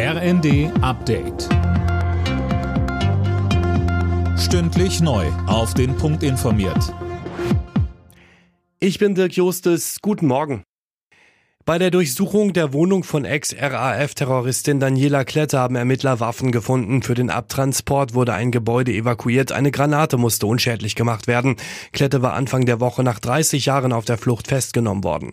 RND Update. Stündlich neu. Auf den Punkt informiert. Ich bin Dirk Justes. Guten Morgen. Bei der Durchsuchung der Wohnung von Ex-RAF-Terroristin Daniela Klette haben Ermittler Waffen gefunden. Für den Abtransport wurde ein Gebäude evakuiert. Eine Granate musste unschädlich gemacht werden. Klette war Anfang der Woche nach 30 Jahren auf der Flucht festgenommen worden.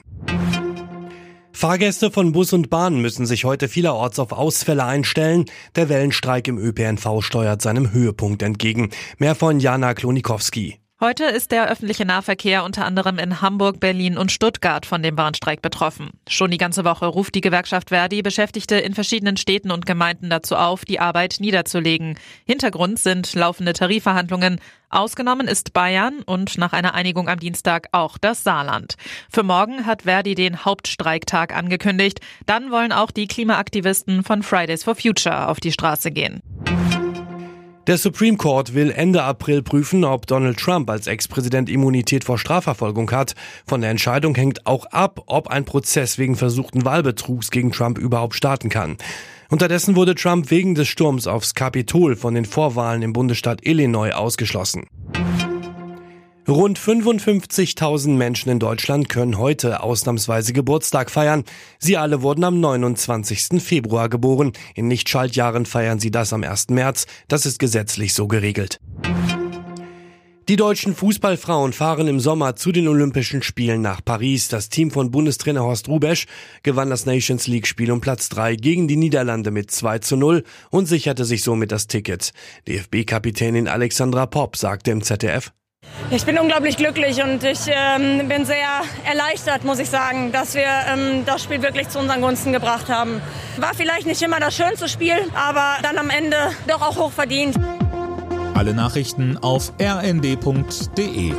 Fahrgäste von Bus und Bahn müssen sich heute vielerorts auf Ausfälle einstellen. Der Wellenstreik im ÖPNV steuert seinem Höhepunkt entgegen. Mehr von Jana Klonikowski. Heute ist der öffentliche Nahverkehr unter anderem in Hamburg, Berlin und Stuttgart von dem Bahnstreik betroffen. Schon die ganze Woche ruft die Gewerkschaft Verdi Beschäftigte in verschiedenen Städten und Gemeinden dazu auf, die Arbeit niederzulegen. Hintergrund sind laufende Tarifverhandlungen. Ausgenommen ist Bayern und nach einer Einigung am Dienstag auch das Saarland. Für morgen hat Verdi den Hauptstreiktag angekündigt. Dann wollen auch die Klimaaktivisten von Fridays for Future auf die Straße gehen. Der Supreme Court will Ende April prüfen, ob Donald Trump als Ex-Präsident Immunität vor Strafverfolgung hat. Von der Entscheidung hängt auch ab, ob ein Prozess wegen versuchten Wahlbetrugs gegen Trump überhaupt starten kann. Unterdessen wurde Trump wegen des Sturms aufs Kapitol von den Vorwahlen im Bundesstaat Illinois ausgeschlossen. Rund 55.000 Menschen in Deutschland können heute ausnahmsweise Geburtstag feiern. Sie alle wurden am 29. Februar geboren. In Nichtschaltjahren feiern sie das am 1. März. Das ist gesetzlich so geregelt. Die deutschen Fußballfrauen fahren im Sommer zu den Olympischen Spielen nach Paris. Das Team von Bundestrainer Horst Rubesch gewann das Nations League Spiel um Platz 3 gegen die Niederlande mit 2 zu 0 und sicherte sich somit das Ticket. DFB-Kapitänin Alexandra Popp sagte im ZDF, ich bin unglaublich glücklich und ich ähm, bin sehr erleichtert, muss ich sagen, dass wir ähm, das Spiel wirklich zu unseren Gunsten gebracht haben. War vielleicht nicht immer das schönste Spiel, aber dann am Ende doch auch hoch verdient. Alle Nachrichten auf rnd.de